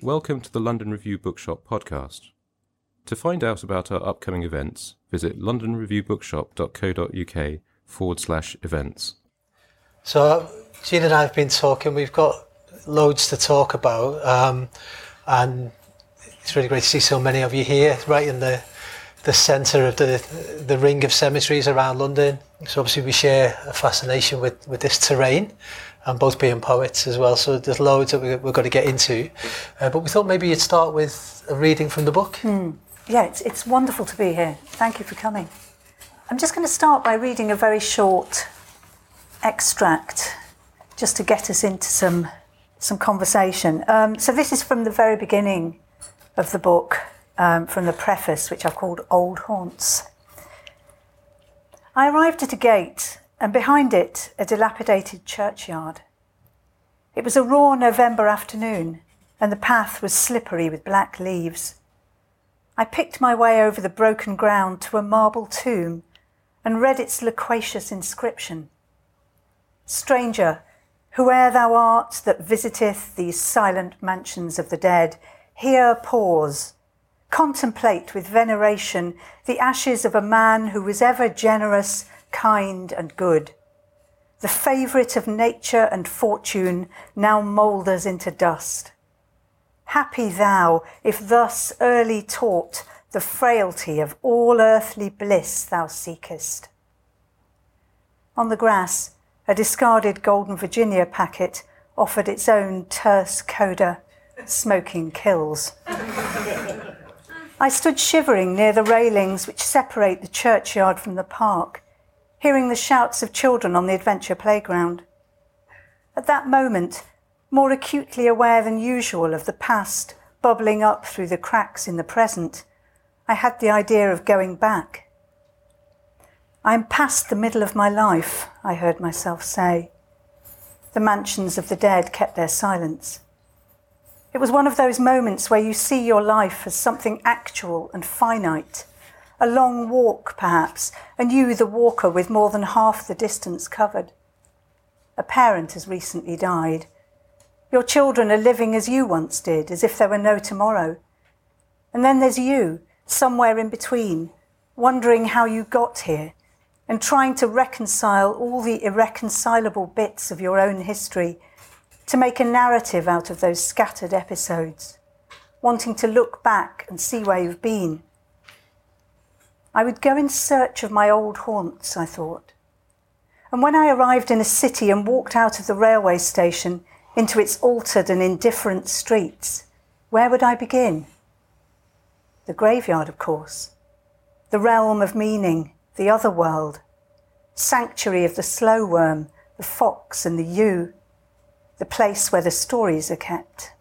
Welcome to the London Review Bookshop podcast. To find out about our upcoming events, visit londonreviewbookshop.co.uk forward slash events. So, Jean and I have been talking, we've got loads to talk about, um, and it's really great to see so many of you here, right in the the centre of the the ring of cemeteries around London. So obviously we share a fascination with, with this terrain and both being poets as well. So there's loads that we, we're going to get into. Uh, but we thought maybe you'd start with a reading from the book. Hmm. Yeah, it's, it's wonderful to be here. Thank you for coming. I'm just going to start by reading a very short extract just to get us into some, some conversation. Um, so, this is from the very beginning of the book, um, from the preface, which I've called Old Haunts. I arrived at a gate, and behind it, a dilapidated churchyard. It was a raw November afternoon, and the path was slippery with black leaves. I picked my way over the broken ground to a marble tomb and read its loquacious inscription Stranger, whoe'er thou art that visiteth these silent mansions of the dead, here pause. Contemplate with veneration the ashes of a man who was ever generous, kind, and good. The favourite of nature and fortune now moulders into dust. Happy thou, if thus early taught the frailty of all earthly bliss thou seekest. On the grass, a discarded Golden Virginia packet offered its own terse coda, smoking kills. I stood shivering near the railings which separate the churchyard from the park, hearing the shouts of children on the adventure playground. At that moment, more acutely aware than usual of the past bubbling up through the cracks in the present, I had the idea of going back. I am past the middle of my life, I heard myself say. The mansions of the dead kept their silence. It was one of those moments where you see your life as something actual and finite, a long walk perhaps, and you the walker with more than half the distance covered. A parent has recently died your children are living as you once did, as if there were no tomorrow. And then there's you, somewhere in between, wondering how you got here and trying to reconcile all the irreconcilable bits of your own history to make a narrative out of those scattered episodes, wanting to look back and see where you've been. I would go in search of my old haunts, I thought. And when I arrived in a city and walked out of the railway station, into its altered and indifferent streets, where would I begin? The graveyard, of course, the realm of meaning, the other world, sanctuary of the slow worm, the fox, and the yew, the place where the stories are kept.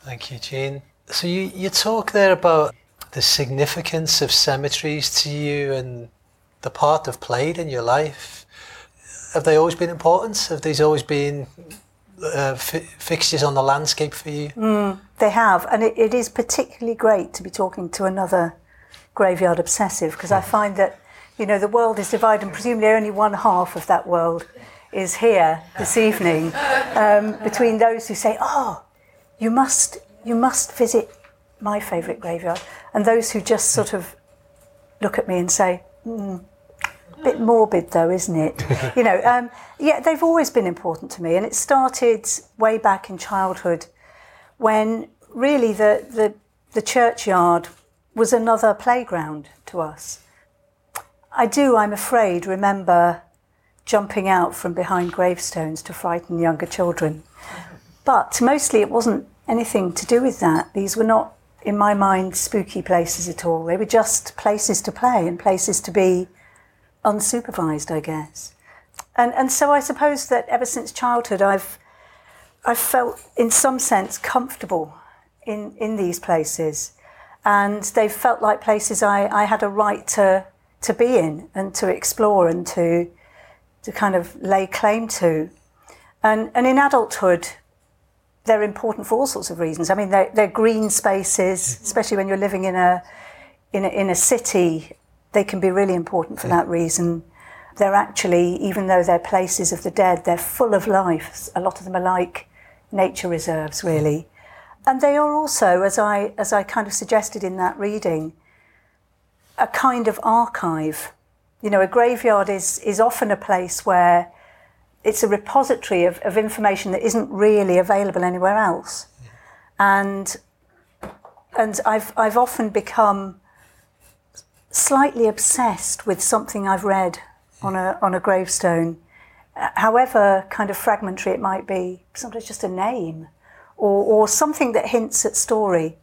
Thank you, Jean. So you, you talk there about the significance of cemeteries to you and the part they've played in your life. Have they always been important? Have these always been uh, fixtures on the landscape for you? Mm, they have, and it, it is particularly great to be talking to another graveyard obsessive because I find that you know the world is divided, and presumably only one half of that world is here this evening. Um, between those who say, "Oh, you must, you must visit my favourite graveyard," and those who just sort of look at me and say, mm, bit morbid though, isn't it? you know, um, yeah, they've always been important to me, and it started way back in childhood when really the, the, the churchyard was another playground to us. I do, I'm afraid, remember jumping out from behind gravestones to frighten younger children. But mostly it wasn't anything to do with that. These were not, in my mind, spooky places at all. They were just places to play and places to be unsupervised, I guess. And, and so I suppose that ever since childhood, I've, I've felt, in some sense, comfortable in, in these places. And they've felt like places I, I had a right to, to be in and to explore and to, to kind of lay claim to. And, and in adulthood, they're important for all sorts of reasons. I mean, they're, they're green spaces, mm-hmm. especially when you're living in a, in a, in a city, they can be really important for that reason. They're actually, even though they're places of the dead, they're full of life. A lot of them are like nature reserves, mm-hmm. really. And they are also, as I, as I kind of suggested in that reading, a kind of archive. You know, a graveyard is, is often a place where it's a repository of, of information that isn't really available anywhere else. And and I've I've often become slightly obsessed with something I've read on a on a gravestone, however kind of fragmentary it might be. Sometimes just a name, or or something that hints at story,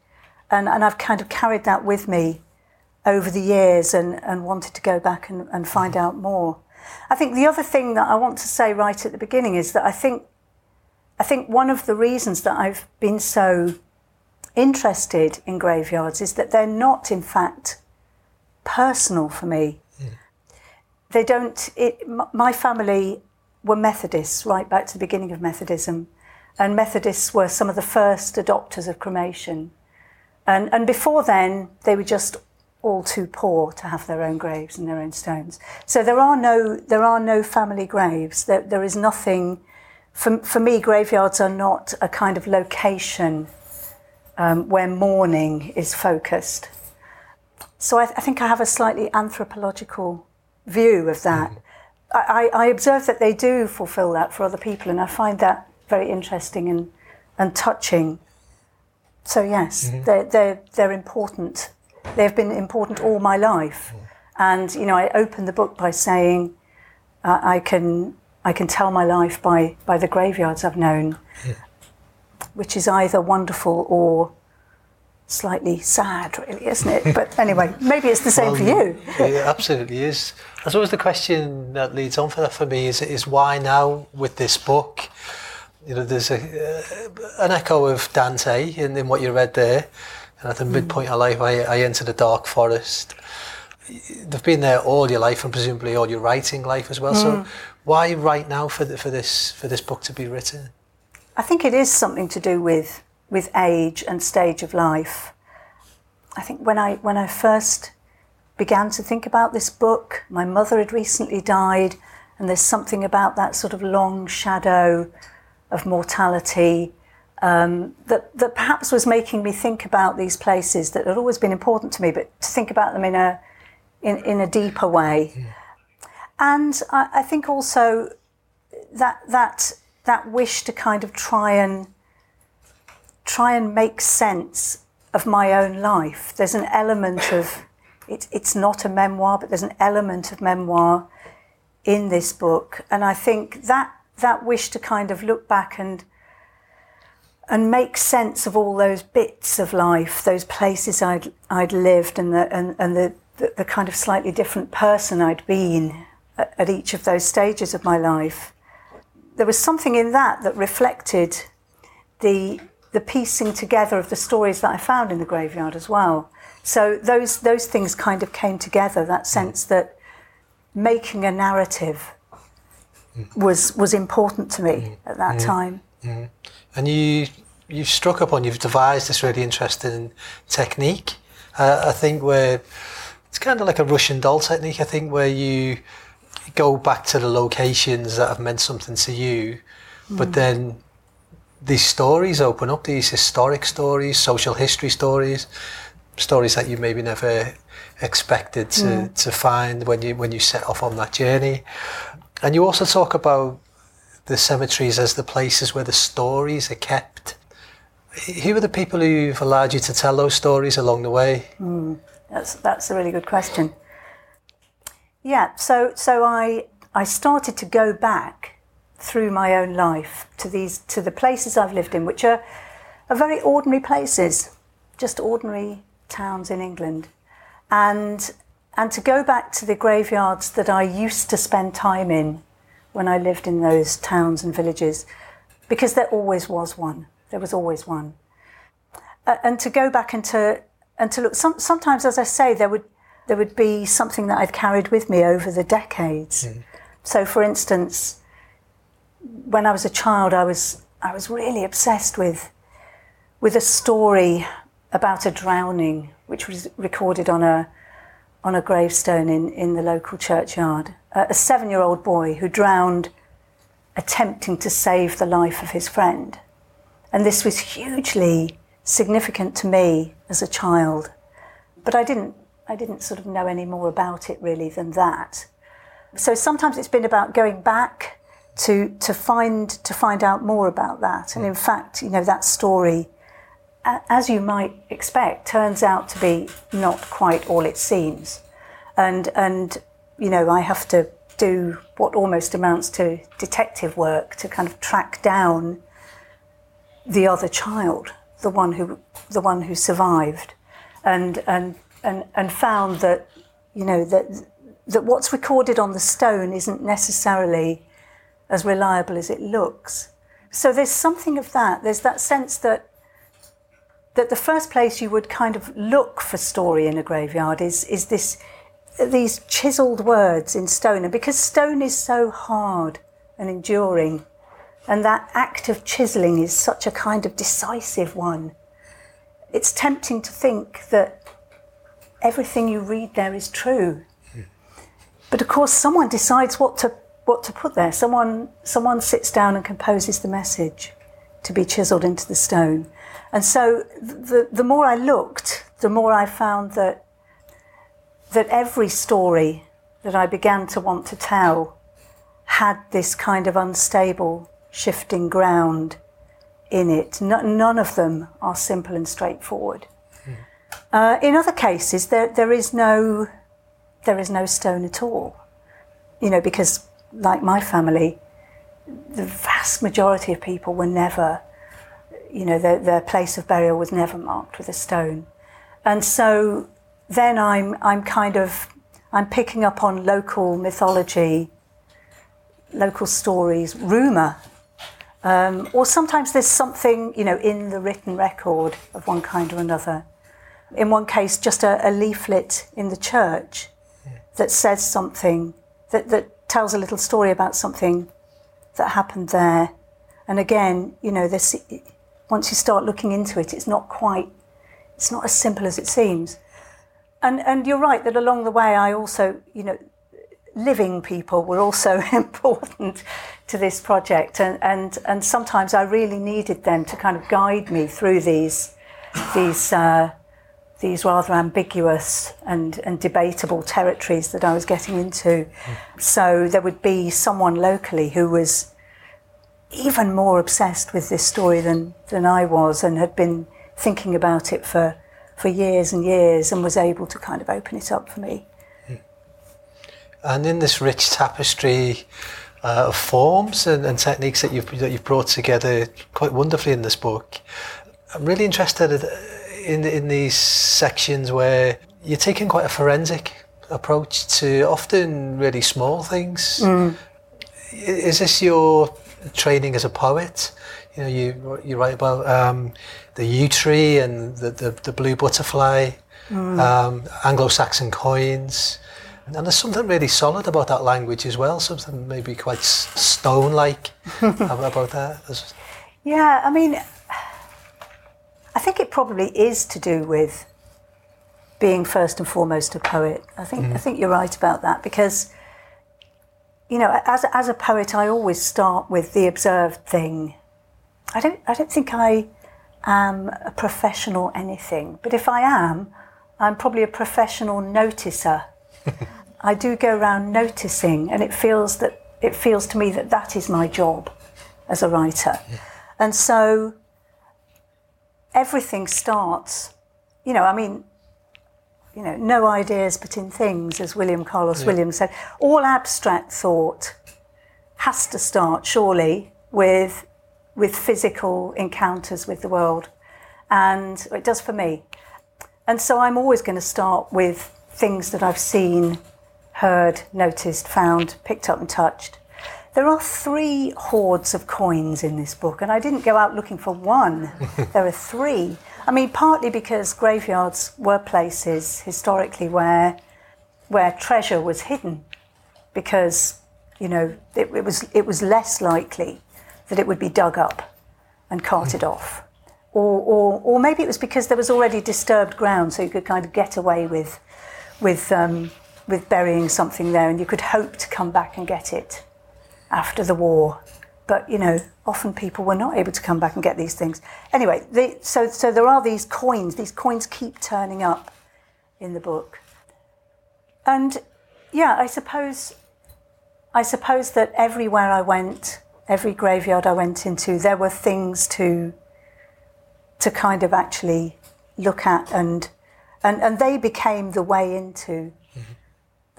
and and I've kind of carried that with me over the years and and wanted to go back and, and find out more. I think the other thing that I want to say right at the beginning is that I think I think one of the reasons that I've been so interested in graveyards is that they're not in fact personal for me. Mm. They don't it, my family were Methodists right back to the beginning of Methodism and Methodists were some of the first adopters of cremation. And and before then they were just all too poor to have their own graves and their own stones. So there are no there are no family graves. There, there is nothing. For, for me, graveyards are not a kind of location um, where mourning is focused. So I, I, think I have a slightly anthropological view of that. Mm. I, I observe that they do fulfil that for other people, and I find that very interesting and, and touching. So yes, mm-hmm. they're, they're, they're important they've been important all my life. And you know, I open the book by saying, uh, I can I can tell my life by by the graveyards I've known, yeah. which is either wonderful or slightly sad, really, isn't it? But anyway, maybe it's the same well, for you. it absolutely is. I suppose the question that leads on for that for me is is why now with this book? You know, there's a, uh, an echo of Dante in, in what you read there and at the mm. midpoint of life, I, I entered a dark forest. They've been there all your life, and presumably all your writing life as well. Mm. So, why right now for the, for this for this book to be written? I think it is something to do with with age and stage of life. I think when I when I first began to think about this book, my mother had recently died, and there's something about that sort of long shadow of mortality um, that, that perhaps was making me think about these places that had always been important to me, but to think about them in a, in, in a deeper way. And I, I think also that, that, that wish to kind of try and, try and make sense of my own life. There's an element of, it, it's not a memoir, but there's an element of memoir in this book. And I think that, that wish to kind of look back and and make sense of all those bits of life, those places I'd, I'd lived, and, the, and, and the, the, the kind of slightly different person I'd been at, at each of those stages of my life. There was something in that that reflected the, the piecing together of the stories that I found in the graveyard as well. So those, those things kind of came together, that mm. sense that making a narrative mm. was, was important to me mm. at that time. And you you've struck upon, you've devised this really interesting technique. Uh, I think where it's kind of like a Russian doll technique. I think where you go back to the locations that have meant something to you, mm. but then these stories open up. These historic stories, social history stories, stories that you maybe never expected to, mm. to find when you when you set off on that journey. And you also talk about the cemeteries as the places where the stories are kept. Who are the people who've allowed you to tell those stories along the way? Mm, that's that's a really good question. Yeah, so so I I started to go back through my own life to these to the places I've lived in, which are are very ordinary places, just ordinary towns in England, and and to go back to the graveyards that I used to spend time in when I lived in those towns and villages, because there always was one. There was always one. Uh, and to go back and to and to look. Some, sometimes, as I say, there would there would be something that I've carried with me over the decades. Mm. So, for instance, when I was a child, I was I was really obsessed with with a story about a drowning, which was recorded on a on a gravestone in, in the local churchyard. Uh, a seven year old boy who drowned attempting to save the life of his friend. And this was hugely significant to me as a child. But I didn't, I didn't sort of know any more about it really than that. So sometimes it's been about going back to, to, find, to find out more about that. And in fact, you know, that story, as you might expect, turns out to be not quite all it seems. And, and you know, I have to do what almost amounts to detective work to kind of track down the other child, the one who the one who survived, and and and and found that you know that that what's recorded on the stone isn't necessarily as reliable as it looks. So there's something of that. There's that sense that that the first place you would kind of look for story in a graveyard is is this these chiseled words in stone. And because stone is so hard and enduring, and that act of chiseling is such a kind of decisive one, it's tempting to think that everything you read there is true. But of course, someone decides what to, what to put there. Someone, someone sits down and composes the message to be chiseled into the stone. And so the, the more I looked, the more I found that that every story that I began to want to tell had this kind of unstable, shifting ground in it. No, none of them are simple and straightforward. Mm. Uh, in other cases, there, there is no there is no stone at all. You know, because like my family, the vast majority of people were never, you know, their, their place of burial was never marked with a stone. And so then I'm, I'm kind of, I'm picking up on local mythology, local stories, rumour. Um, or sometimes there's something, you know, in the written record of one kind or another. In one case, just a, a leaflet in the church that says something, that, that tells a little story about something that happened there. And again, you know, this, once you start looking into it, it's not quite, it's not as simple as it seems. And and you're right that along the way I also, you know, living people were also important to this project and, and and sometimes I really needed them to kind of guide me through these these uh, these rather ambiguous and, and debatable territories that I was getting into. So there would be someone locally who was even more obsessed with this story than, than I was and had been thinking about it for for years and years and was able to kind of open it up for me. And in this rich tapestry uh, of forms and, and, techniques that you've, that you've brought together quite wonderfully in this book, I'm really interested in, in these sections where you're taking quite a forensic approach to often really small things. Mm. Is this your training as a poet? You know, you you write about um, the yew tree and the, the, the blue butterfly, mm. um, Anglo-Saxon coins. And there's something really solid about that language as well, something maybe quite stone-like about that. Yeah, I mean, I think it probably is to do with being first and foremost a poet. I think mm. I think you're right about that because you know, as as a poet, I always start with the observed thing. I don't I don't think I am a professional anything, but if I am, I'm probably a professional noticer. I do go around noticing, and it feels that it feels to me that that is my job as a writer. And so everything starts, you know, I mean, you know, no ideas but in things, as William Carlos Williams said. All abstract thought has to start, surely, with with physical encounters with the world, and it does for me. And so I'm always going to start with things that I've seen, heard, noticed, found, picked up, and touched. There are three hoards of coins in this book, and I didn't go out looking for one. there are three. I mean, partly because graveyards were places historically where where treasure was hidden, because you know it, it was it was less likely that it would be dug up and carted off, or, or or maybe it was because there was already disturbed ground, so you could kind of get away with with um, with burying something there, and you could hope to come back and get it after the war. But you know, often people were not able to come back and get these things. Anyway, they, so so there are these coins. These coins keep turning up in the book, and yeah, I suppose I suppose that everywhere I went, every graveyard I went into, there were things to to kind of actually look at and and, and they became the way into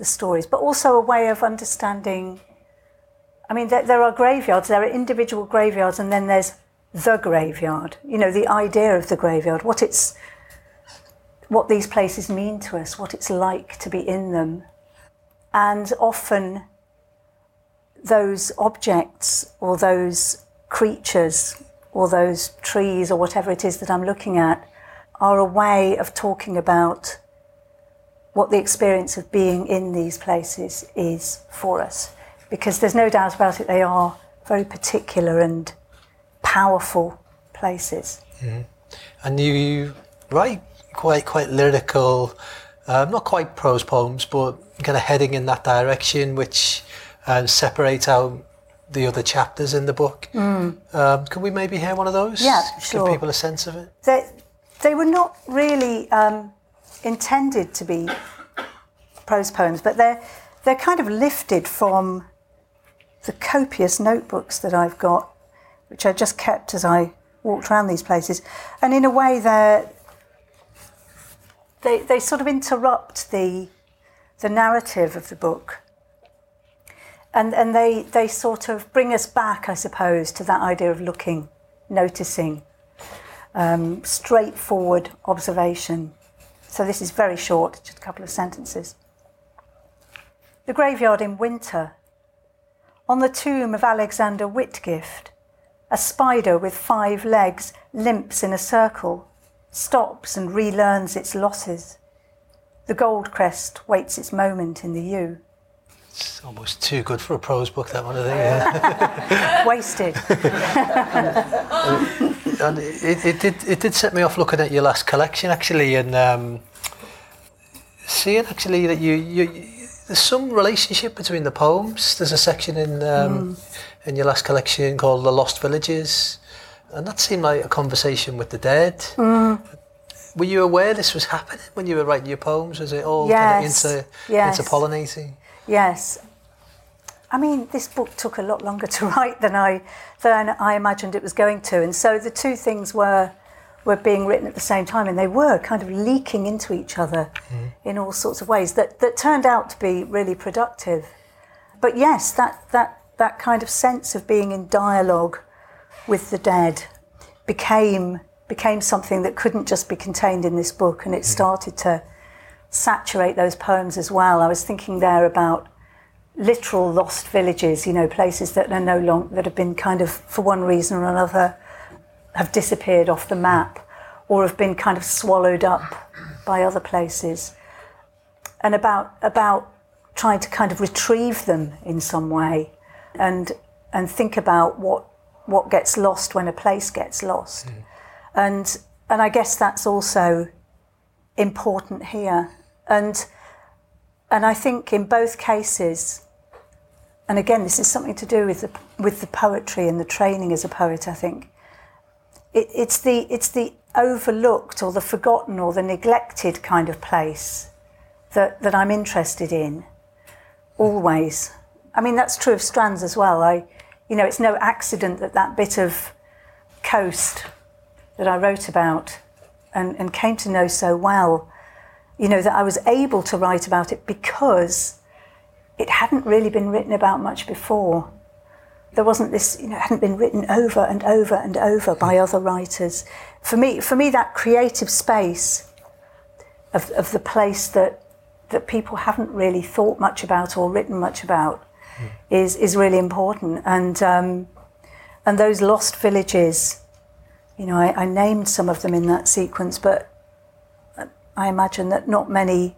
the stories, but also a way of understanding I mean, there, there, are graveyards, there are individual graveyards, and then there's the graveyard. You know, the idea of the graveyard, what it's, what these places mean to us, what it's like to be in them, and often those objects or those creatures or those trees or whatever it is that I'm looking at are a way of talking about what the experience of being in these places is for us because there's no doubt about it, they are very particular and powerful places. Mm-hmm. And you write quite quite lyrical, um, not quite prose poems, but kind of heading in that direction, which um, separate out the other chapters in the book. Mm. Um, can we maybe hear one of those? Yeah, sure. Give people a sense of it. They, they were not really um, intended to be prose poems, but they're they're kind of lifted from the copious notebooks that I've got, which I just kept as I walked around these places. And in a way, they they, they sort of interrupt the, the narrative of the book. And, and they, they sort of bring us back, I suppose, to that idea of looking, noticing, um, straightforward observation. So this is very short, just a couple of sentences. The graveyard in winter on the tomb of Alexander Whitgift, a spider with five legs limps in a circle, stops and relearns its losses. The gold crest waits its moment in the yew. It's almost too good for a prose book, that one, I think. Yeah. Wasted. and, it, it, did, it did set me off looking at your last collection, actually, and um, seeing actually that you, you there's some relationship between the poems. There's a section in um, mm. in your last collection called "The Lost Villages," and that seemed like a conversation with the dead. Mm. Were you aware this was happening when you were writing your poems? Was it all yes. kind of inter yes. interpollinating? Yes. I mean, this book took a lot longer to write than I than I imagined it was going to, and so the two things were were being written at the same time, and they were kind of leaking into each other mm. in all sorts of ways that, that turned out to be really productive. But yes, that, that, that kind of sense of being in dialogue with the dead became, became something that couldn't just be contained in this book, and it mm. started to saturate those poems as well. I was thinking there about literal lost villages, you know, places that are no longer, that have been kind of, for one reason or another, have disappeared off the map or have been kind of swallowed up by other places, and about about trying to kind of retrieve them in some way, and and think about what what gets lost when a place gets lost, mm. and and I guess that's also important here, and and I think in both cases, and again this is something to do with the with the poetry and the training as a poet. I think it, it's the it's the overlooked or the forgotten or the neglected kind of place that, that I'm interested in always. I mean, that's true of Strands as well. I, you know, it's no accident that that bit of coast that I wrote about and, and came to know so well, you know, that I was able to write about it because it hadn't really been written about much before. There wasn't this, you know, it hadn't been written over and over and over by other writers. For me, for me, that creative space of, of the place that, that people haven't really thought much about or written much about mm. is, is really important. And, um, and those lost villages, you know, I, I named some of them in that sequence, but I imagine that not many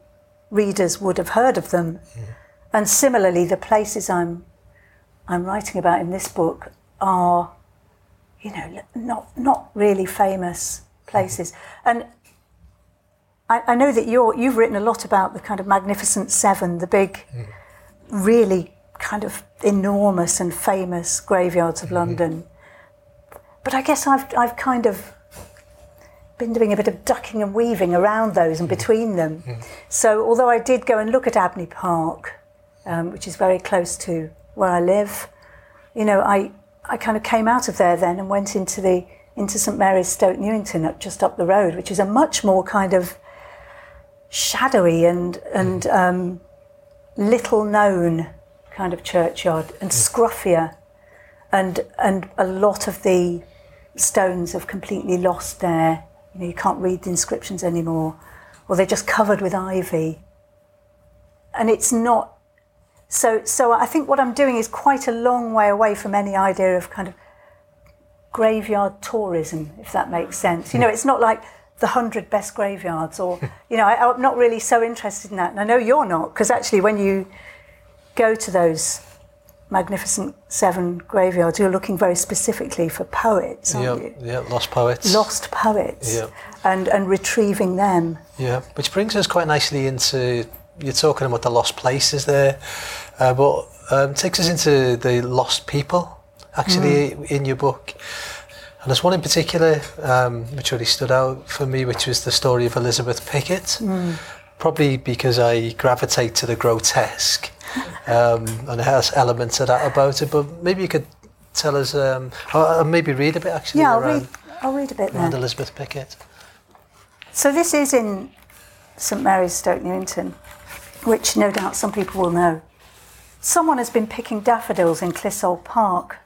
readers would have heard of them. Mm. And similarly, the places I'm I'm writing about in this book are, you know, not not really famous places. And I, I know that you're you've written a lot about the kind of magnificent seven, the big, mm. really kind of enormous and famous graveyards of mm-hmm. London. But I guess I've I've kind of been doing a bit of ducking and weaving around those and mm-hmm. between them. Mm. So although I did go and look at Abney Park um, which is very close to where I live. You know, I, I kind of came out of there then and went into the into St Mary's Stoke Newington, up, just up the road, which is a much more kind of shadowy and and um, little known kind of churchyard and scruffier, and and a lot of the stones have completely lost their. You know, you can't read the inscriptions anymore, or they're just covered with ivy. And it's not so, so I think what I'm doing is quite a long way away from any idea of kind of graveyard tourism, if that makes sense. You know, it's not like the hundred best graveyards, or you know, I, am not really so interested in that. And I know you're not, because actually, when you go to those magnificent seven graveyards, you're looking very specifically for poets, aren't yeah, you? Yeah, lost poets. Lost poets. Yeah. And and retrieving them. Yeah, which brings us quite nicely into you're talking about the lost places there, uh, but um, takes us into the lost people actually mm. in your book. And there's one in particular um, which really stood out for me, which was the story of Elizabeth Pickett. Mm. Probably because I gravitate to the grotesque, um, and it has elements of that about it. But maybe you could tell us, um, or maybe read a bit actually. Yeah, I'll read. I'll read a bit around then. Elizabeth Pickett. So this is in St Mary's Stoke Newington which no doubt some people will know. Someone has been picking daffodils in Clissold Park,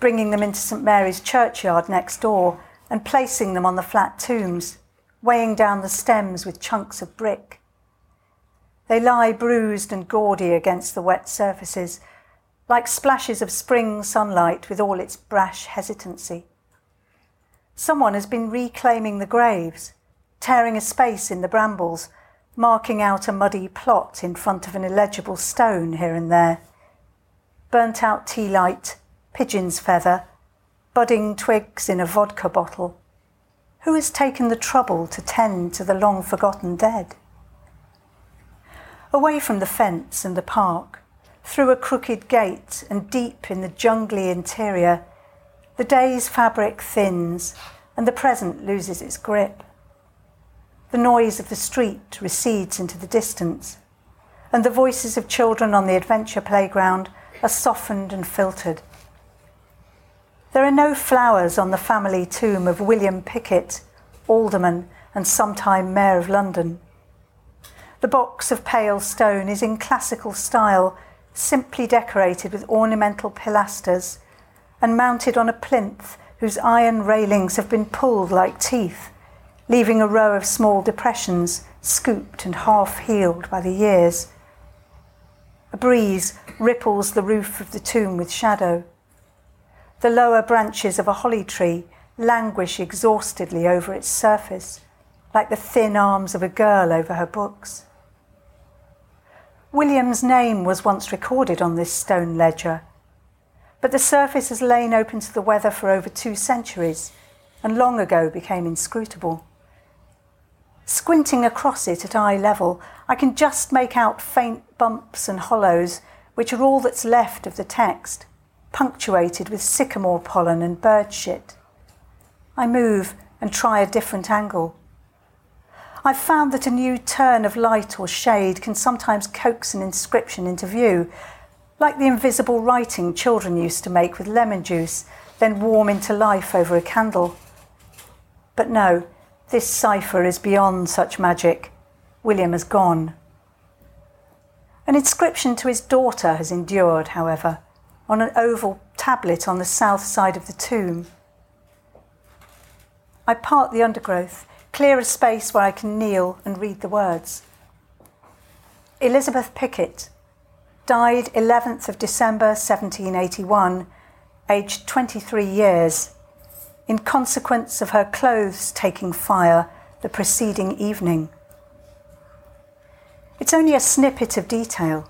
bringing them into St Mary's churchyard next door and placing them on the flat tombs, weighing down the stems with chunks of brick. They lie bruised and gaudy against the wet surfaces, like splashes of spring sunlight with all its brash hesitancy. Someone has been reclaiming the graves, tearing a space in the brambles marking out a muddy plot in front of an illegible stone here and there. Burnt out tea light, pigeon's feather, budding twigs in a vodka bottle. Who has taken the trouble to tend to the long forgotten dead? Away from the fence and the park, through a crooked gate and deep in the jungly interior, the day's fabric thins and the present loses its grip. The noise of the street recedes into the distance, and the voices of children on the adventure playground are softened and filtered. There are no flowers on the family tomb of William Pickett, alderman and sometime Mayor of London. The box of pale stone is in classical style, simply decorated with ornamental pilasters and mounted on a plinth whose iron railings have been pulled like teeth leaving a row of small depressions scooped and half healed by the years. A breeze ripples the roof of the tomb with shadow. The lower branches of a holly tree languish exhaustedly over its surface, like the thin arms of a girl over her books. William's name was once recorded on this stone ledger, but the surface has lain open to the weather for over two centuries and long ago became inscrutable. Squinting across it at eye level, I can just make out faint bumps and hollows, which are all that's left of the text, punctuated with sycamore pollen and bird shit. I move and try a different angle. I've found that a new turn of light or shade can sometimes coax an inscription into view, like the invisible writing children used to make with lemon juice, then warm into life over a candle. But no, this cipher is beyond such magic. William has gone. An inscription to his daughter has endured, however, on an oval tablet on the south side of the tomb. I part the undergrowth, clear a space where I can kneel and read the words. Elizabeth Pickett died 11th of December 1781, aged 23 years, in consequence of her clothes taking fire the preceding evening. It's only a snippet of detail,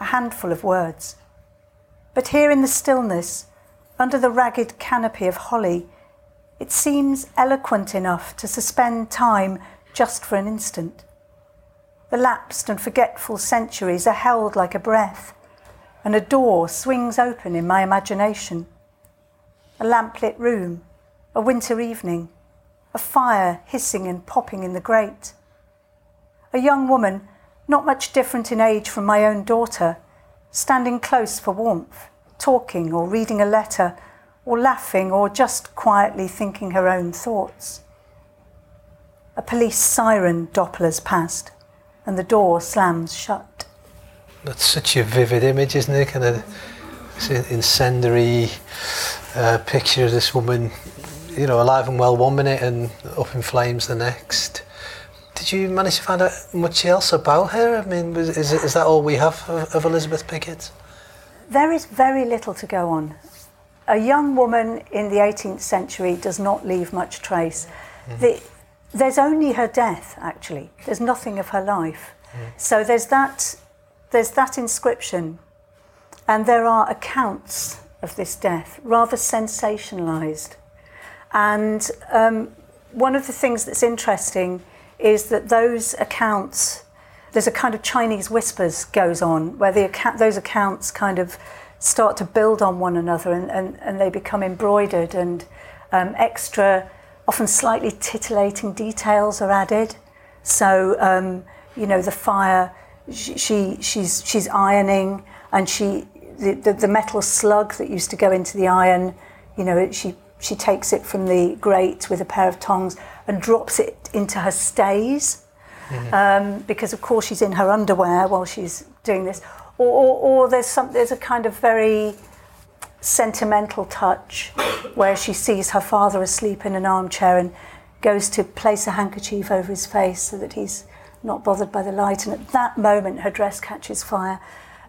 a handful of words. But here in the stillness, under the ragged canopy of holly, it seems eloquent enough to suspend time just for an instant. The lapsed and forgetful centuries are held like a breath, and a door swings open in my imagination. A lamplit room, a winter evening, a fire hissing and popping in the grate. A young woman not much different in age from my own daughter, standing close for warmth, talking or reading a letter, or laughing or just quietly thinking her own thoughts. A police siren dopplers past, and the door slams shut. That's such a vivid image, isn't it? Kind of incendiary uh, picture of this woman, you know, alive and well one minute and up in flames the next. Did you manage to find out much else about her? I mean, was, is, is that all we have of, of Elizabeth Pickett? There is very little to go on. A young woman in the 18th century does not leave much trace. Mm-hmm. The, there's only her death, actually. There's nothing of her life. Mm. So there's that, there's that inscription, and there are accounts of this death, rather sensationalized. And um, one of the things that's interesting is that those accounts, there's a kind of Chinese whispers goes on where the account, those accounts kind of start to build on one another and, and, and they become embroidered and um, extra, often slightly titillating details are added. So, um, you know, the fire, she, she, she's, she's ironing and she, the, the, the metal slug that used to go into the iron, you know, she, she takes it from the grate with a pair of tongs and drops it into her stays. Mm-hmm. Um, because of course she's in her underwear while she's doing this, or, or, or there's some there's a kind of very sentimental touch where she sees her father asleep in an armchair and goes to place a handkerchief over his face so that he's not bothered by the light. And at that moment, her dress catches fire.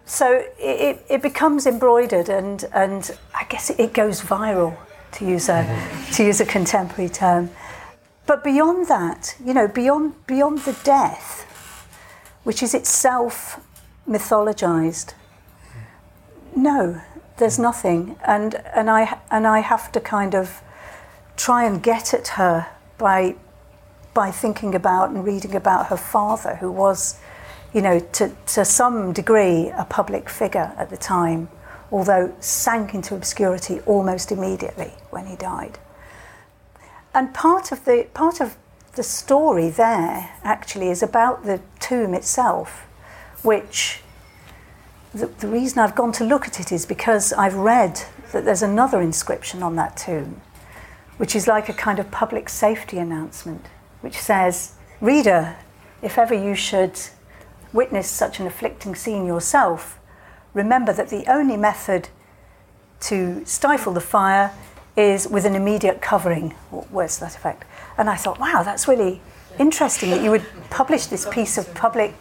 So it, it becomes embroidered, and, and I guess it goes viral, to use a, to use a contemporary term. But beyond that, you know, beyond, beyond the death, which is itself mythologized, no, there's nothing. And, and, I, and I have to kind of try and get at her by, by thinking about and reading about her father, who was, you know, to, to some degree a public figure at the time, although sank into obscurity almost immediately when he died. And part of the part of the story there actually is about the tomb itself, which the, the reason I've gone to look at it is because I've read that there's another inscription on that tomb, which is like a kind of public safety announcement, which says, Reader, if ever you should witness such an afflicting scene yourself, remember that the only method to stifle the fire is with an immediate covering, or words to that effect. And I thought, wow, that's really interesting that you would publish this piece of public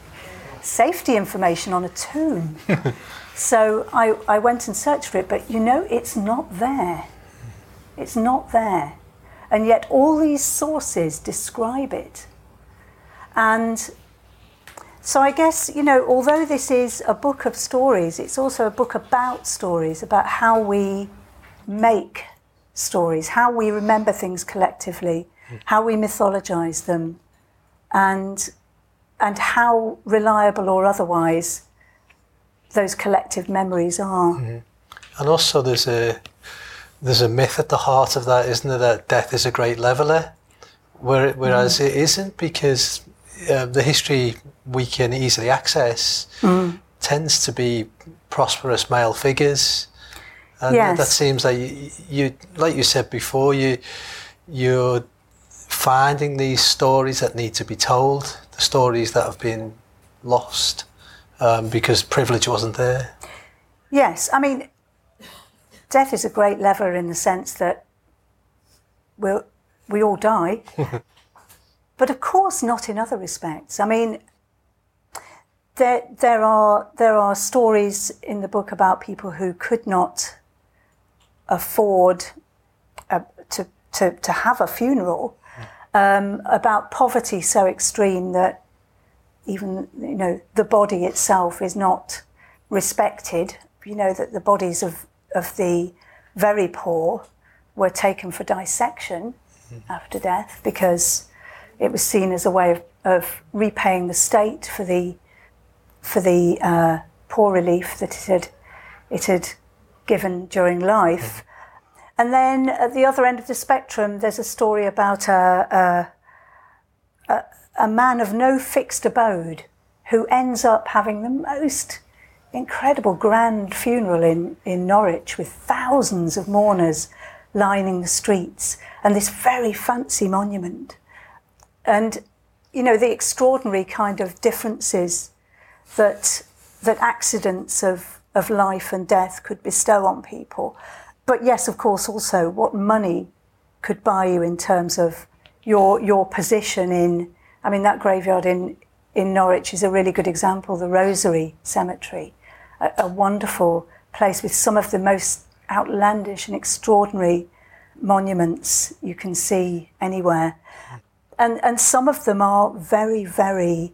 safety information on a tomb. so I, I went and searched for it, but you know, it's not there. It's not there. And yet all these sources describe it. And so I guess, you know, although this is a book of stories, it's also a book about stories, about how we make stories, how we remember things collectively, hmm. how we mythologize them, and, and how reliable or otherwise those collective memories are. Mm-hmm. And also, there's a there's a myth at the heart of that, isn't there? That death is a great leveler. where, whereas it isn't because uh, the history we can easily access tends to be prosperous male figures. And Yes. that seems like you, you, like you said before, you, you're finding these stories that need to be told, the stories that have been lost um, because privilege wasn't there. Yes, I mean, death is a great lever in the sense that we'll, we all die, but of course not in other respects. I mean, there, there, are, there are stories in the book about people who could not afford uh, to, to, to have a funeral, um, about poverty so extreme that even you know the body itself is not respected. You know that the bodies of of the very poor were taken for dissection after death because it was seen as a way of, of repaying the state for the for the uh, poor relief that it had it had given during life. And then at the other end of the spectrum, there's a story about a, a, a, a man of no fixed abode who ends up having the most incredible grand funeral in, in Norwich with thousands of mourners lining the streets and this very fancy monument. And, you know, the extraordinary kind of differences that, that accidents of, of life and death could bestow on people. But yes, of course, also what money could buy you in terms of your, your position in, I mean, that graveyard in, in Norwich is a really good example, the Rosary Cemetery, a, a wonderful place with some of the most outlandish and extraordinary monuments you can see anywhere. And, and some of them are very, very,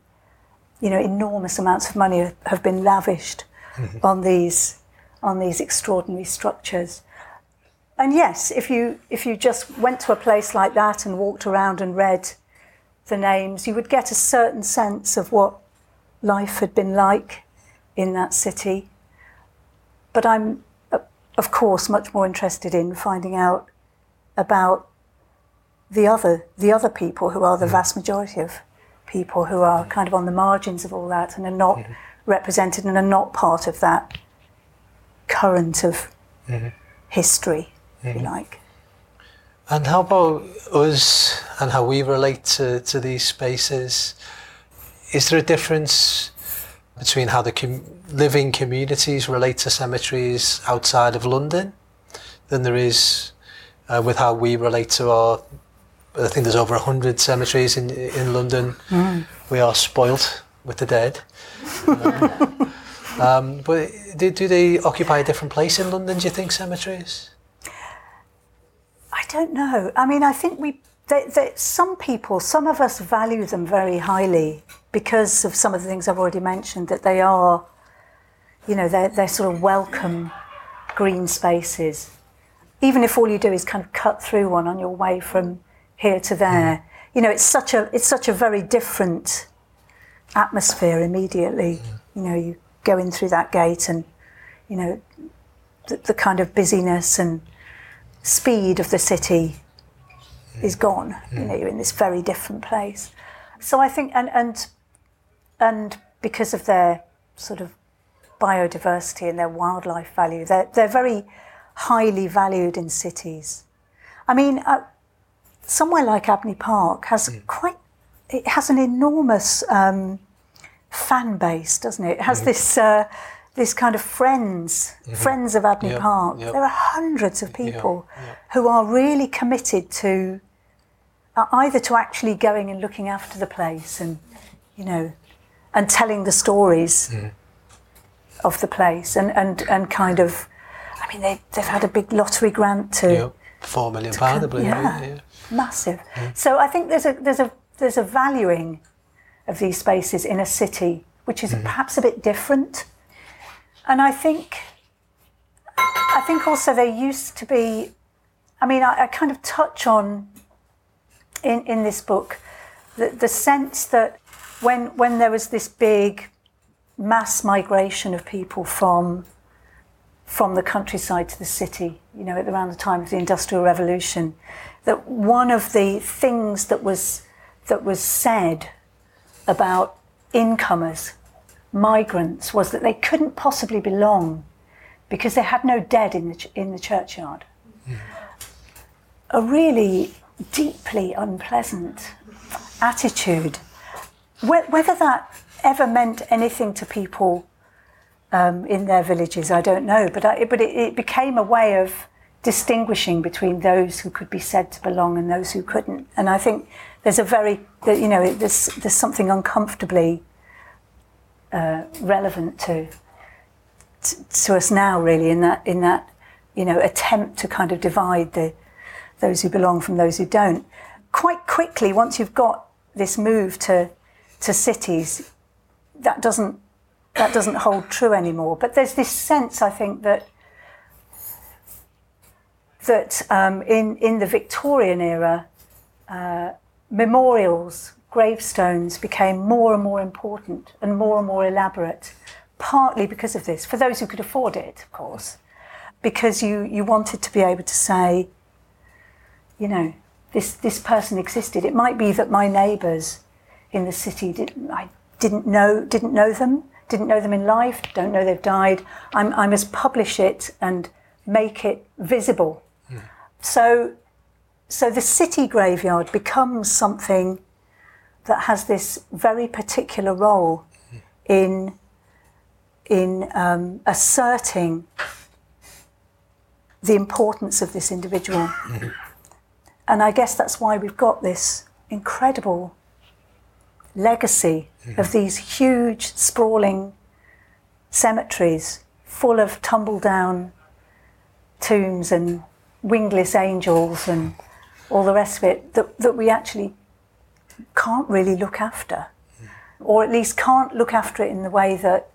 you know, enormous amounts of money have been lavished mm-hmm. on these on these extraordinary structures. And yes, if you if you just went to a place like that and walked around and read the names, you would get a certain sense of what life had been like in that city. But I'm, of course, much more interested in finding out about the other the other people who are the mm-hmm. vast majority of people who are kind of on the margins of all that and are not mm-hmm. represented and are not part of that current of mm-hmm. history, if you like. And how about us and how we relate to, to these spaces? Is there a difference between how the com- living communities relate to cemeteries outside of London than there is uh, with how we relate to our? I think there's over 100 cemeteries in, in London. We are spoilt with the dead. Um, um, but do, do they occupy a different place in London, do you think, cemeteries? I don't know. I mean, I think we, they, they, some people, some of us value them very highly because of some of the things I've already mentioned, that they are, you know, they're, they're sort of welcome green spaces. Even if all you do is kind of cut through one on your way from here to there, mm. you know, it's such a, it's such a very different atmosphere immediately. You know, you go in through that gate and, you know, the, the kind of busyness and speed of the city is gone. You know, you're in this very different place. So I think, and and and because of their sort of biodiversity and their wildlife value, they're they're very highly valued in cities. I mean, uh, somewhere like Abney Park has quite, it has an enormous um, fan base, doesn't it? It has this. Uh, this kind of friends, mm-hmm. friends of Abney Yep, Park. yep. There are hundreds of people who are really committed to uh, either to actually going and looking after the place and, you know, and telling the stories mm-hmm. of the place and, and, and kind of, I mean, they, they've had a big lottery grant to four million pound, I believe. yeah. yeah. massive. So I think there's a there's a there's a valuing of these spaces in a city which is mm-hmm. perhaps a bit different. And I think I think also there used to be I mean I, I kind of touch on in, in this book the, the sense that when when there was this big mass migration of people from from the countryside to the city, you know, around the time of the Industrial Revolution, that one of the things that was that was said about incomers, migrants, was that they couldn't possibly belong because they had no dead in the ch- in the churchyard. A really deeply unpleasant attitude. Wh- Whether that ever meant anything to people um, in their villages, I don't know. But I, but it, it became a way of distinguishing between those who could be said to belong and those who couldn't. And I think there's a very, you know, there's there's something uncomfortably uh, relevant to, to to us now, really, in that in that you know attempt to kind of divide the those who belong from those who don't. Quite quickly, once you've got this move to to cities, that doesn't that doesn't hold true anymore. But there's this sense, I think, that that um, in in the Victorian era, uh, memorials, gravestones became more and more important and more and more elaborate. Partly because of this, for those who could afford it, of course, because you you wanted to be able to say, you know, this this person existed. It might be that my neighbours in the city didn't, I didn't know didn't know them, didn't know them in life, don't know they've died. I'm, I must publish it and make it visible. Hmm. So, so the city graveyard becomes something that has this very particular role in in um, asserting the importance of this individual. And I guess that's why we've got this incredible legacy of these huge, sprawling cemeteries full of tumble down tombs and wingless angels and all the rest of it that, that we actually can't really look after. Or at least can't look after it in the way that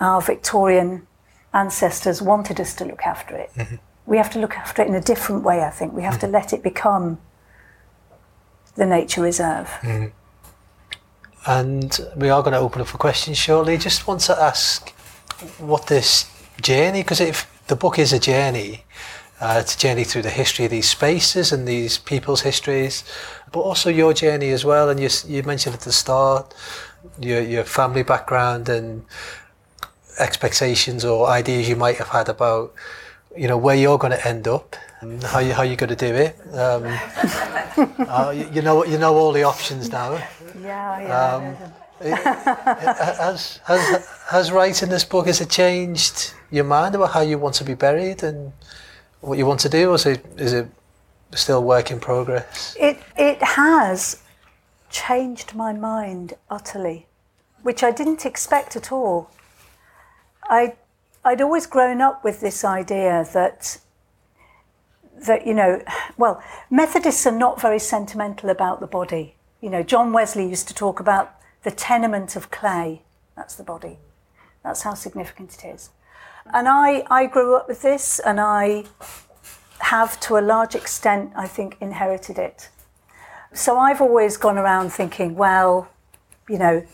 our Victorian ancestors wanted us to look after it. Mm-hmm. We have to look after it in a different way, I think. We have to mm-hmm. let it become the nature reserve. Mm-hmm. And we are going to open up for questions shortly. Just want to ask what this journey, because if the book is a journey, uh, it's a journey through the history of these spaces and these people's histories, but also your journey as well. And you, you mentioned at the start your, your family background and expectations or ideas you might have had about, you know, where you're going to end up and how you how you're going to do it. Um, uh, you, you know you know all the options now. Yeah, yeah. has, has, has writing this book, has it changed your mind about how you want to be buried and what you want to do, or is it, is it still work in progress? It, it has changed my mind utterly, which I didn't expect at all. I, I'd always grown up with this idea that, that, you know, well, Methodists are not very sentimental about the body. You know, John Wesley used to talk about the tenement of clay. That's the body. That's how significant it is. And I, I grew up with this and I have, to a large extent, I think, inherited it. So I've always gone around thinking, well, you know,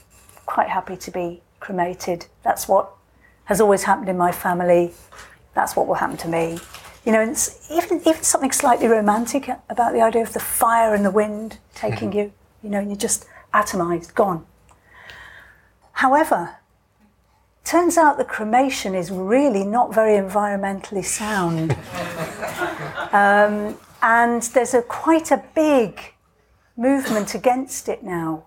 quite happy to be cremated. That's what has always happened in my family. That's what will happen to me. You know, and it's even even something slightly romantic about the idea of the fire and the wind taking mm-hmm. you. You know, and you're just atomized, gone. However, turns out the cremation is really not very environmentally sound. um, and there's a quite a big movement against it now.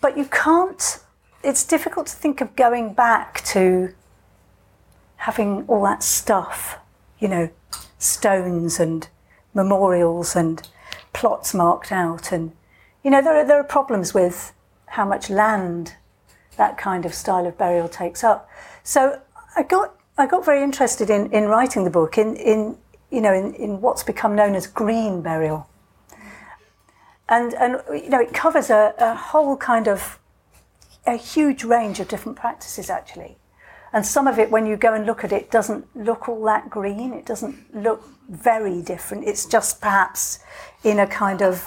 But you can't, it's difficult to think of going back to having all that stuff, you know, stones and memorials and plots marked out. And, you know, there are, there are problems with how much land that kind of style of burial takes up. So I got, I got very interested in, in writing the book, in, in, you know, in, in what's become known as green burial and and you know it covers a, a whole kind of a huge range of different practices actually and some of it when you go and look at it doesn't look all that green. It doesn't look very different. It's just perhaps in a kind of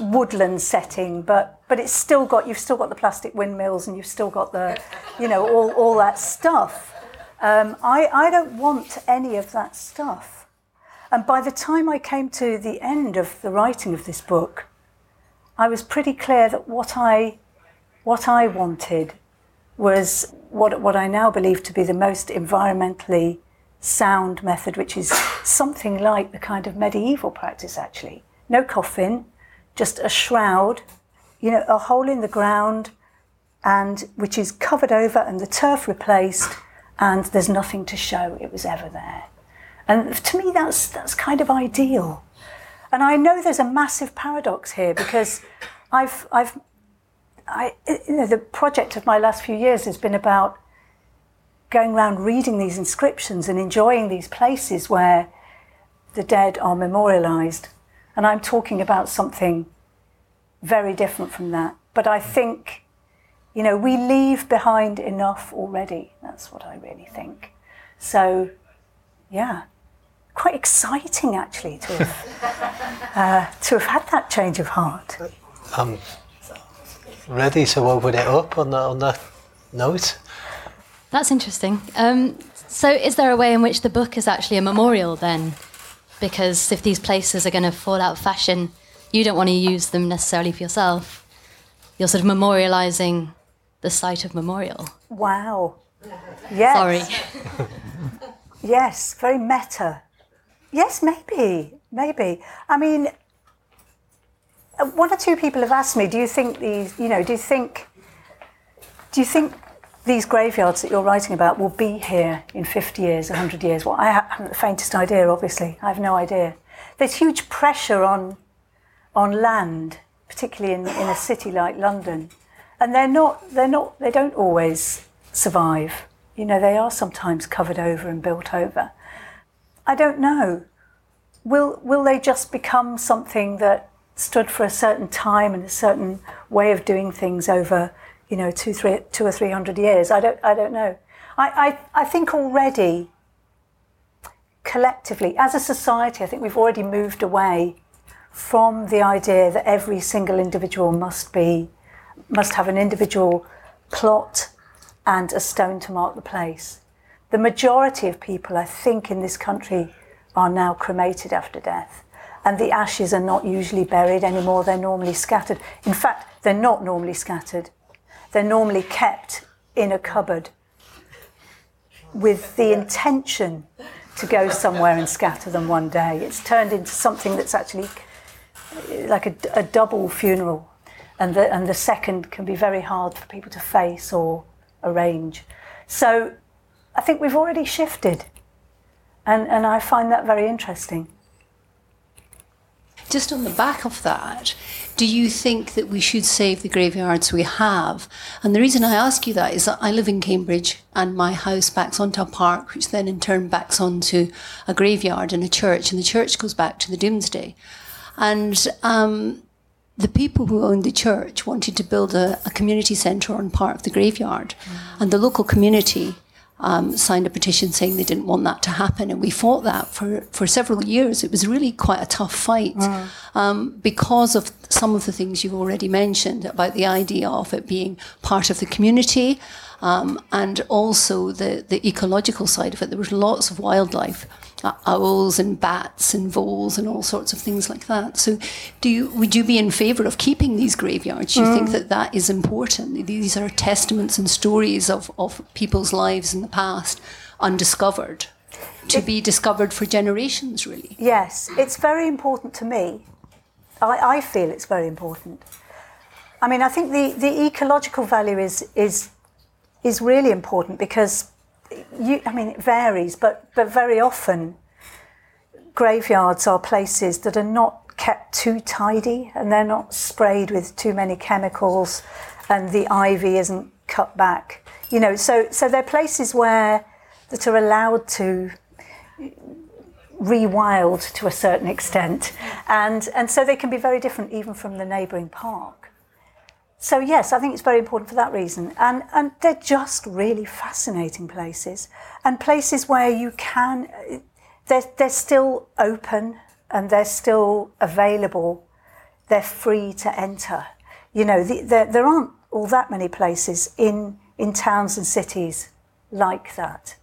woodland setting but but it's still got you've still got the plastic windmills and you've still got the you know all, all that stuff. Um, I, I don't want any of that stuff. And by the time I came to the end of the writing of this book, I was pretty clear that what I, what I wanted was what, what I now believe to be the most environmentally sound method, which is something like the kind of medieval practice actually. No coffin, just a shroud, you know, a hole in the ground, and which is covered over and the turf replaced, and there's nothing to show it was ever there. And to me, that's, that's kind of ideal. And I know there's a massive paradox here because I've, I've, I, you know, the project of my last few years has been about going around reading these inscriptions and enjoying these places where the dead are memorialized. And I'm talking about something very different from that. But I think, you know, we leave behind enough already. That's what I really think. So, yeah quite exciting actually to have, uh, to have had that change of heart. I'm ready to open it up on that, on that note. That's interesting. Um, so, is there a way in which the book is actually a memorial then? Because if these places are going to fall out of fashion, you don't want to use them necessarily for yourself. You're sort of memorializing the site of memorial. Wow. Yes. Sorry. yes, very meta. Yes, maybe, maybe. I mean, one or two people have asked me, do you think these, you know, do you think, do you think these graveyards that you're writing about will be here in 50 years, 100 years? Well, I haven't the faintest idea, obviously. I have no idea. There's huge pressure on, on land, particularly in, in a city like London. And they're not, they're not, they don't always survive. You know, they are sometimes covered over and built over. I don't know. Will, will they just become something that stood for a certain time and a certain way of doing things over, you know, two, three, two or three hundred years? I don't, I don't know. I, I, I think already, collectively, as a society, I think we've already moved away from the idea that every single individual must be, must have an individual plot and a stone to mark the place. The majority of people, I think, in this country are now cremated after death. And the ashes are not usually buried anymore, they're normally scattered. In fact, they're not normally scattered, they're normally kept in a cupboard with the intention to go somewhere and scatter them one day. It's turned into something that's actually eh, like a, a double funeral. And the, and the second can be very hard for people to face or arrange. So I think we've already shifted. And, and I find that very interesting. Just on the back of that, do you think that we should save the graveyards we have? And the reason I ask you that is that I live in Cambridge and my house backs onto a park, which then in turn backs onto a graveyard and a church, and the church goes back to the Domesday. And um, the people who owned the church wanted to build a, a community centre on Park, the graveyard, mm. and the local community um, signed a petition saying they didn't want that to happen. And we fought that for, for several years. It was really quite a tough fight mm. um, because of some of the things you've already mentioned about the idea of it being part of the community um, and also the, the ecological side of it. There was lots of wildlife uh, owls and bats and voles and all sorts of things like that. So, do you would you be in favour of keeping these graveyards? Do you mm. think that that is important? These are testaments and stories of, of people's lives in the past, undiscovered, to it, be discovered for generations, really. Yes, it's very important to me. I, I feel it's very important. I mean, I think the, the ecological value is is is really important because you, I mean, it varies, but, but very often graveyards are places that are not kept too tidy and they're not sprayed with too many chemicals and the ivy isn't cut back. You know, so, so they're places where that are allowed to rewild to a certain extent. And, and so they can be very different even from the neighbouring park. So yes, I think it's very important for that reason. And, and they're just really fascinating places and places where you can, they're, they're still open and they're still available. They're free to enter. You know, the, there, there aren't all that many places in, in towns and cities like that.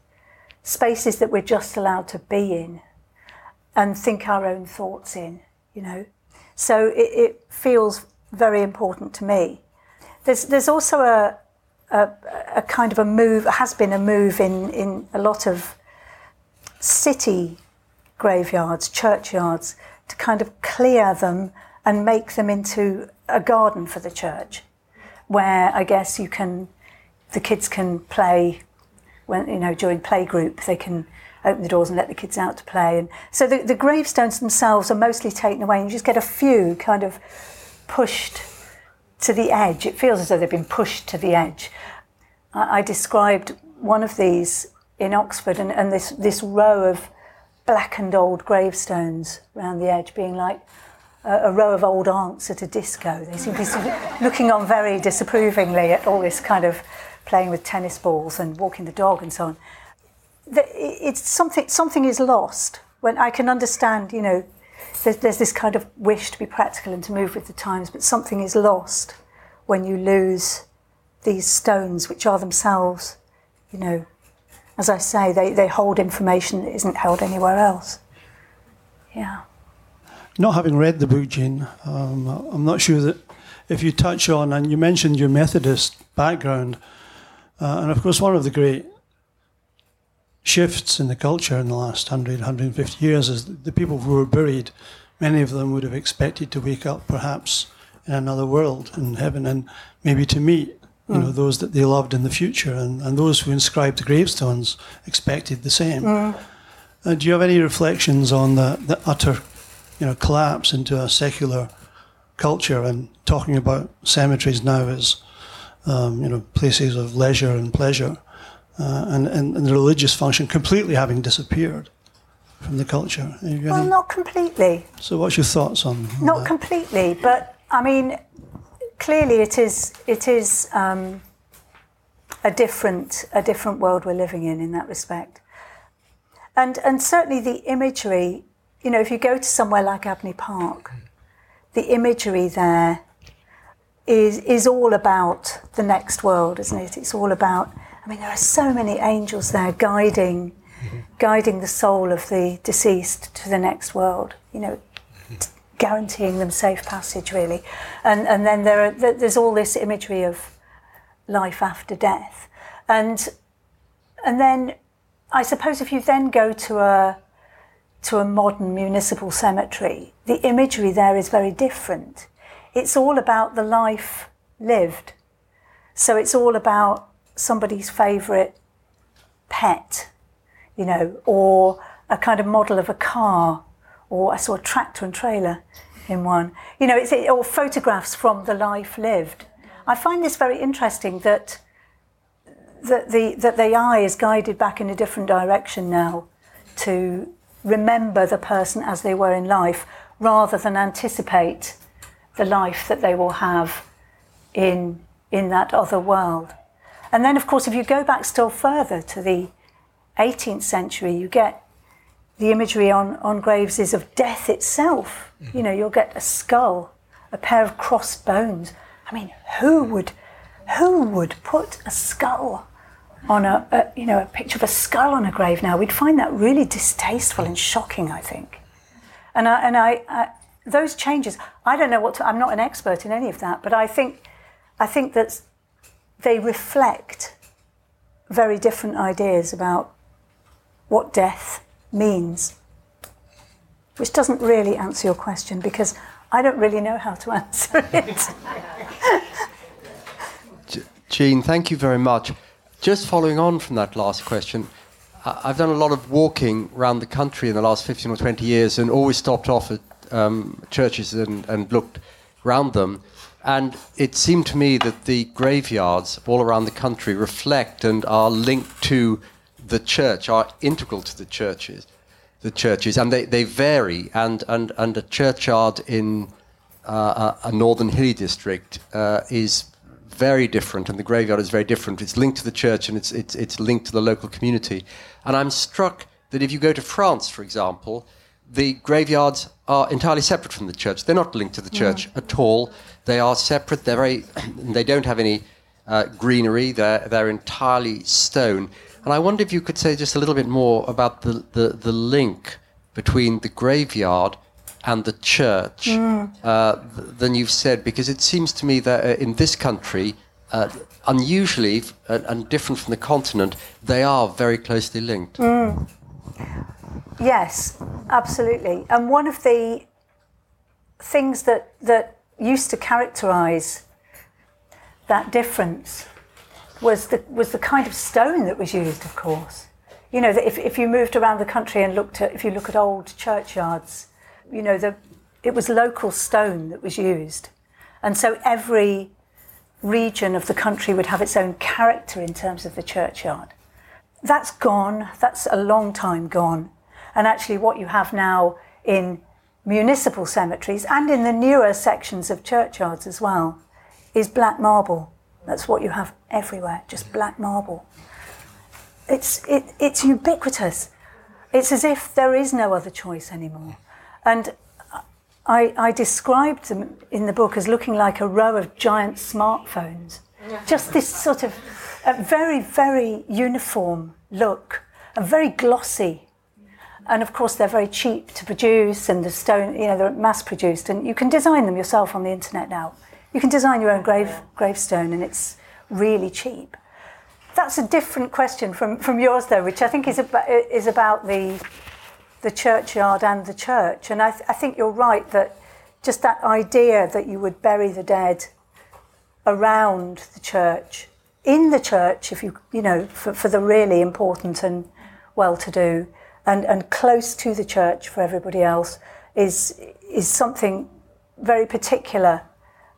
Spaces that we're just allowed to be in. and think our own thoughts in, you know. So it, it feels very important to me. There's, there's also a, a, a, kind of a move, has been a move in, in a lot of city graveyards, churchyards, to kind of clear them and make them into a garden for the church, where I guess you can, the kids can play when you know during playgroup they can open the doors and let the kids out to play. And so the, the gravestones themselves are mostly taken away, and you just get a few kind of pushed to the edge. It feels as though they've been pushed to the edge. I, I described one of these in Oxford, and, and this, this row of blackened old gravestones around the edge being like a, a row of old aunts at a disco. They seem to be looking on very disapprovingly at all this kind of playing with tennis balls and walking the dog and so on. It's something, something is lost. When I can understand, you know, there's, this kind of wish to be practical and to move with the times, but something is lost when you lose these stones, which are themselves, you know, as I say, they, they hold information that isn't held anywhere else. Yeah. Not having read the book, Jean, um, I'm not sure that if you touch on, and you mentioned your Methodist background, uh, and of course, one of the great shifts in the culture in the last 100, 150 years is the people who were buried, many of them would have expected to wake up perhaps in another world, in heaven, and maybe to meet you know, mm. those that they loved in the future, and, and those who inscribed the gravestones expected the same. Mm. Uh, do you have any reflections on the, the utter, you know, collapse into a secular culture and talking about cemeteries now as um, you know, places of leisure and pleasure, uh, and, and, and, the religious function completely having disappeared from the culture. Well, any... not completely. So, what's your thoughts on? on not that? completely, but I mean, clearly it is it is um, a different a different world we're living in in that respect, and and certainly the imagery. You know, if you go to somewhere like Abney Park, the imagery there is is all about the next world, isn't it? It's all about. I mean, there are so many angels there guiding, mm-hmm. guiding the soul of the deceased to the next world. You know, mm-hmm. t- guaranteeing them safe passage, really. And and then there are there's all this imagery of life after death, and and then I suppose if you then go to a to a modern municipal cemetery, the imagery there is very different it's all about the life lived. So it's all about somebody's favourite pet, you know, or a kind of model of a car, or I saw a tractor and trailer in one. You know, it's or photographs from the life lived. I find this very interesting that that the that the eye is guided back in a different direction now to remember the person as they were in life rather than anticipate the life that they will have in, in that other world. And then, of course, if you go back still further to the 18th century, you get the imagery on, on graves is of death itself. Mm-hmm. You know, you'll get a skull, a pair of crossed bones. I mean, who would, who would put a skull on a, a, you know, a picture of a skull on a grave now? We'd find that really distasteful and shocking, I think. And I, and I, I those changes, I don't know what to, I'm not an expert in any of that, but I think, I think that they reflect very different ideas about what death means, which doesn't really answer your question because I don't really know how to answer it. Jean, thank you very much. Just following on from that last question, I've done a lot of walking around the country in the last 15 or 20 years and always stopped off at um, churches and, and looked around them. And it seemed to me that the graveyards all around the country reflect and are linked to the church, are integral to the churches, the churches, and they, they vary. And, and, and a churchyard in uh, a, northern hilly district uh, is very different, and the graveyard is very different. It's linked to the church and it's, it's, it's linked to the local community. And I'm struck that if you go to France, for example, the graveyards are entirely separate from the church. They're not linked to the church at all. They are separate. They're very, they don't have any uh, greenery. They're, they're entirely stone. And I wonder if you could say just a little bit more about the, the, the link between the graveyard and the church Mm. uh, th- than you've said, because it seems to me that uh, in this country, uh, unusually and different from the continent, they are very closely linked. Mm. Yes, absolutely. And one of the things that, that used to characterize that difference was the, was the kind of stone that was used, of course. You know, if, if you moved around the country and looked at, if you look at old churchyards, you know, the, it was local stone that was used. And so every region of the country would have its own character in terms of the churchyard. That's gone, that's a long time gone. And actually, what you have now in municipal cemeteries and in the newer sections of churchyards as well is black marble. That's what you have everywhere, just black marble. It's, it, it's ubiquitous. It's as if there is no other choice anymore. And I, I described them in the book as looking like a row of giant smartphones. Just this sort of very, very uniform look and very glossy. And of course, they're very cheap to produce, and the stone, you know, they're mass produced, and you can design them yourself on the internet now. You can design your own grave, gravestone, and it's really cheap. That's a different question from, from yours, though, which I think is about, is about the, the churchyard and the church. And I, th- I think you're right that just that idea that you would bury the dead around the church, in the church, if you, you know, for, for the really important and well to do, and, and close to the church for everybody else, is, is something very particular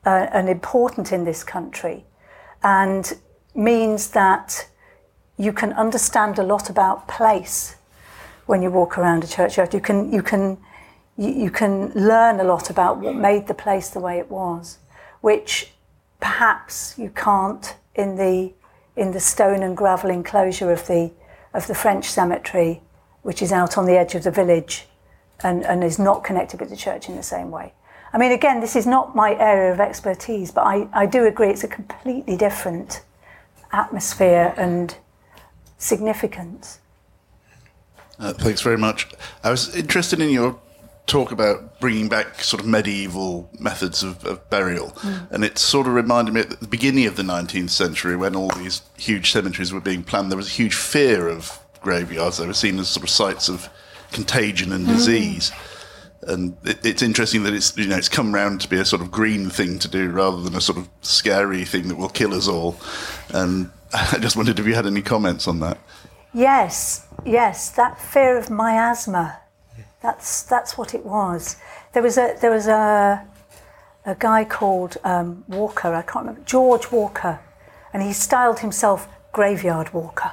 uh, and important in this country. And means that you can understand a lot about place when you walk around a churchyard. You can, you can, you, you can learn a lot about what made the place the way it was, which perhaps you can't in the, in the stone and gravel enclosure of the, of the French cemetery, which is out on the edge of the village and, and is not connected with the church in the same way. I mean, again, this is not my area of expertise, but I, I do agree it's a completely different atmosphere and significance. Uh, thanks very much. I was interested in your talk about bringing back sort of medieval methods of, of burial. Mm. And it sort of reminded me at the beginning of the 19th century when all these huge cemeteries were being planned, there was a huge fear of graveyards. They were seen as sort of sites of contagion and Mm. disease. And it, it's interesting that it's you know it's come round to be a sort of green thing to do rather than a sort of scary thing that will kill us all. And I just wondered if you had any comments on that. Yes, yes, that fear of miasma. That's that's what it was. There was a there was a a guy called um, Walker. I can't remember George Walker, and he styled himself Graveyard Walker,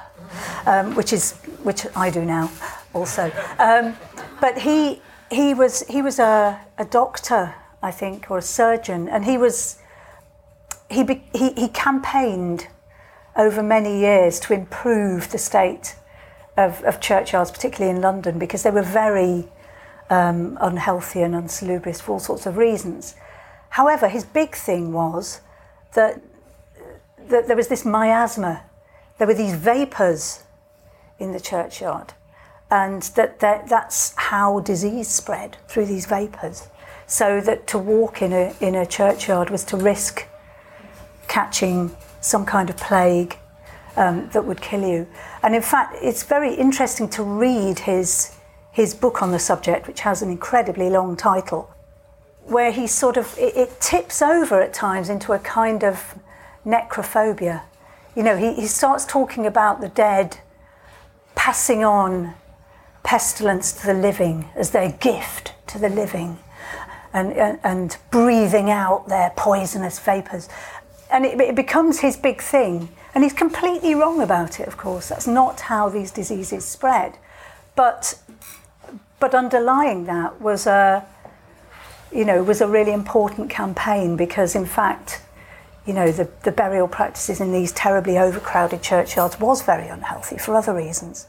um, which is which I do now, also. Um, but he he was he was a, a doctor, I think, or a surgeon, and he was he be, he, he campaigned over many years to improve the state of, of churchyards, particularly in London, because they were very um, unhealthy and unsalubrious for all sorts of reasons. However, his big thing was that, that there was this miasma, there were these vapours in the churchyard, and that, that that's how disease spread through these vapours. So that to walk in a, in a churchyard was to risk catching some kind of plague um, that would kill you. And in fact, it's very interesting to read his, his book on the subject, which has an incredibly long title, where he sort of, it, it tips over at times into a kind of necrophobia. You know, he, he starts talking about the dead passing on pestilence to the living as their gift to the living and, and, and breathing out their poisonous vapours. And it, it becomes his big thing. And he's completely wrong about it, of course. That's not how these diseases spread. But, but underlying that was a, you know, was a really important campaign because, in fact, you know, the, the burial practices in these terribly overcrowded churchyards was very unhealthy for other reasons.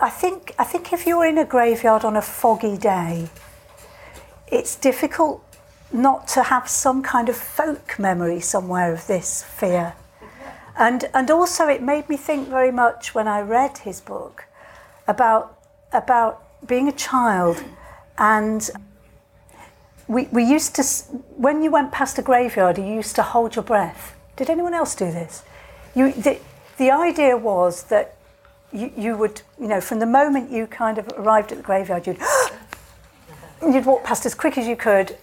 I think, I think if you're in a graveyard on a foggy day, it's difficult not to have some kind of folk memory somewhere of this fear. And, and also, it made me think very much when I read his book about, about being a child, and we, we used to, when you went past a graveyard, you used to hold your breath. Did anyone else do this? You, the, the idea was that you, you would, you know, from the moment you kind of arrived at the graveyard, you'd, you'd walk past as quick as you could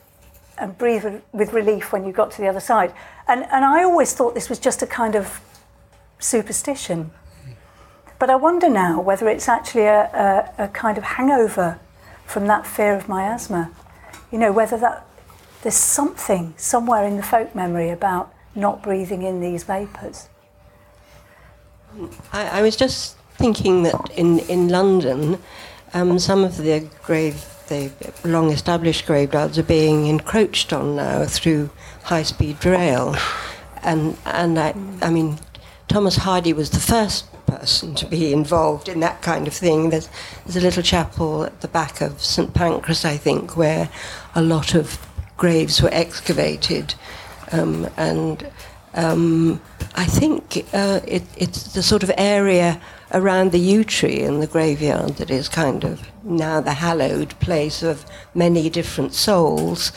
and breathe with, relief when you got to the other side. And, and I always thought this was just a kind of superstition. But I wonder now whether it's actually a, a, a kind of hangover from that fear of miasma. You know, whether that there's something somewhere in the folk memory about not breathing in these vapours. I, I was just thinking that in, in London, um, some of the grave, the long established graveyards are being encroached on now through high speed rail. And, and I, I mean, Thomas Hardy was the first person to be involved in that kind of thing. There's, there's a little chapel at the back of St Pancras, I think, where a lot of graves were excavated. Um, and um, I think uh, it, it's the sort of area around the yew tree in the graveyard that is kind of now the hallowed place of many different souls.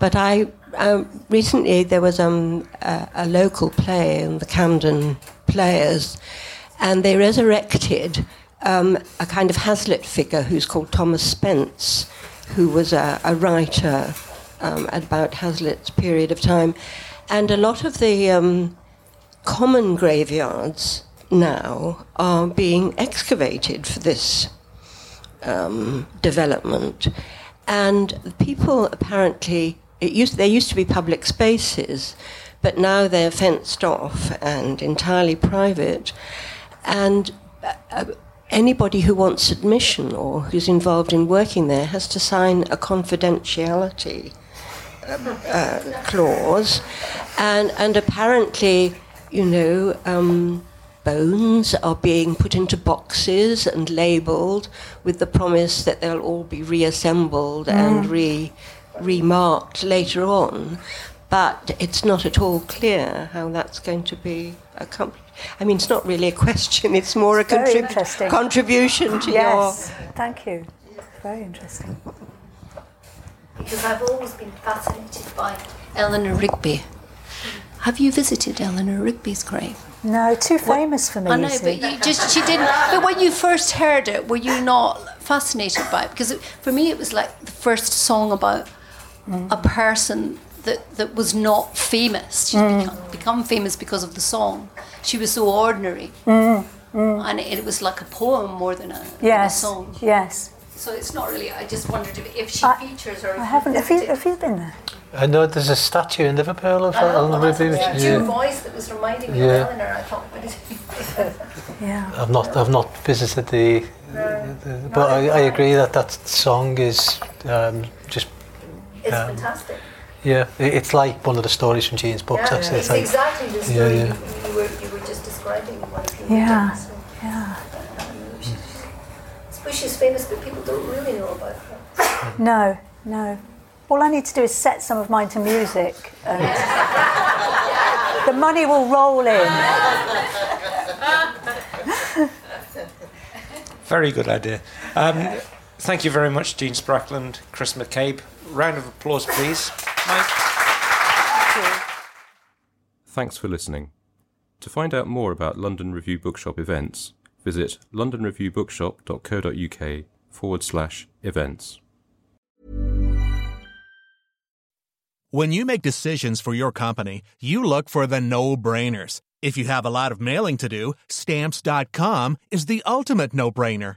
But I um, recently there was um, a, a local play in the Camden Players, and they resurrected um, a kind of Hazlitt figure who's called Thomas Spence, who was a, a writer um, about Hazlitt's period of time. And a lot of the um, common graveyards now are being excavated for this um, development. And people apparently, used, there used to be public spaces, but now they're fenced off and entirely private. And uh, anybody who wants admission or who's involved in working there has to sign a confidentiality uh, clause, and and apparently, you know, um, bones are being put into boxes and labelled with the promise that they'll all be reassembled and Mm. re remarked later on. But it's not at all clear how that's going to be accomplished. I mean, it's not really a question; it's more a contrib- contribution to yes, thank you. Very interesting. Because I've always been fascinated by Eleanor Rigby. Have you visited Eleanor Rigby's grave? No, too famous for me. I know, but you just she didn't. But when you first heard it, were you not fascinated by it? Because it, for me, it was like the first song about mm. a person that, that was not famous. She's Mm. become, become famous because of the song. She was so ordinary, Mm, mm. and it, it was like a poem more than a, than a Yes, song. yes. So it's not really. I just wondered if, if she features or. If I haven't. Have you, have you been there? I know there's a statue in Liverpool of I know, Eleanor but Rigby. it's which- your yeah. voice that was reminding me Yeah. of Eleanor. I thought, what is it? Yeah. I've not I've not visited the, the but I, I agree that that song is um, just It's um, fantastic. Yeah it's like one of the stories from Jean's books Yeah, actually it's like, exactly the yeah, story yeah. You, you were you were just describing one of your Yeah, readings. yeah. I suppose she's famous, but people don't really know about her. No, no. All I need to do is set some of mine to music, and the money will roll in. Very good idea. Um, thank you very much, Jean Sprackland, Chris McCabe. Round of applause, please. Mike. Thanks for listening. To find out more about London Review Bookshop events, visit londonreviewbookshop.co.uk forward slash events. When you make decisions for your company, you look for the no brainers. If you have a lot of mailing to do, stamps.com is the ultimate no brainer.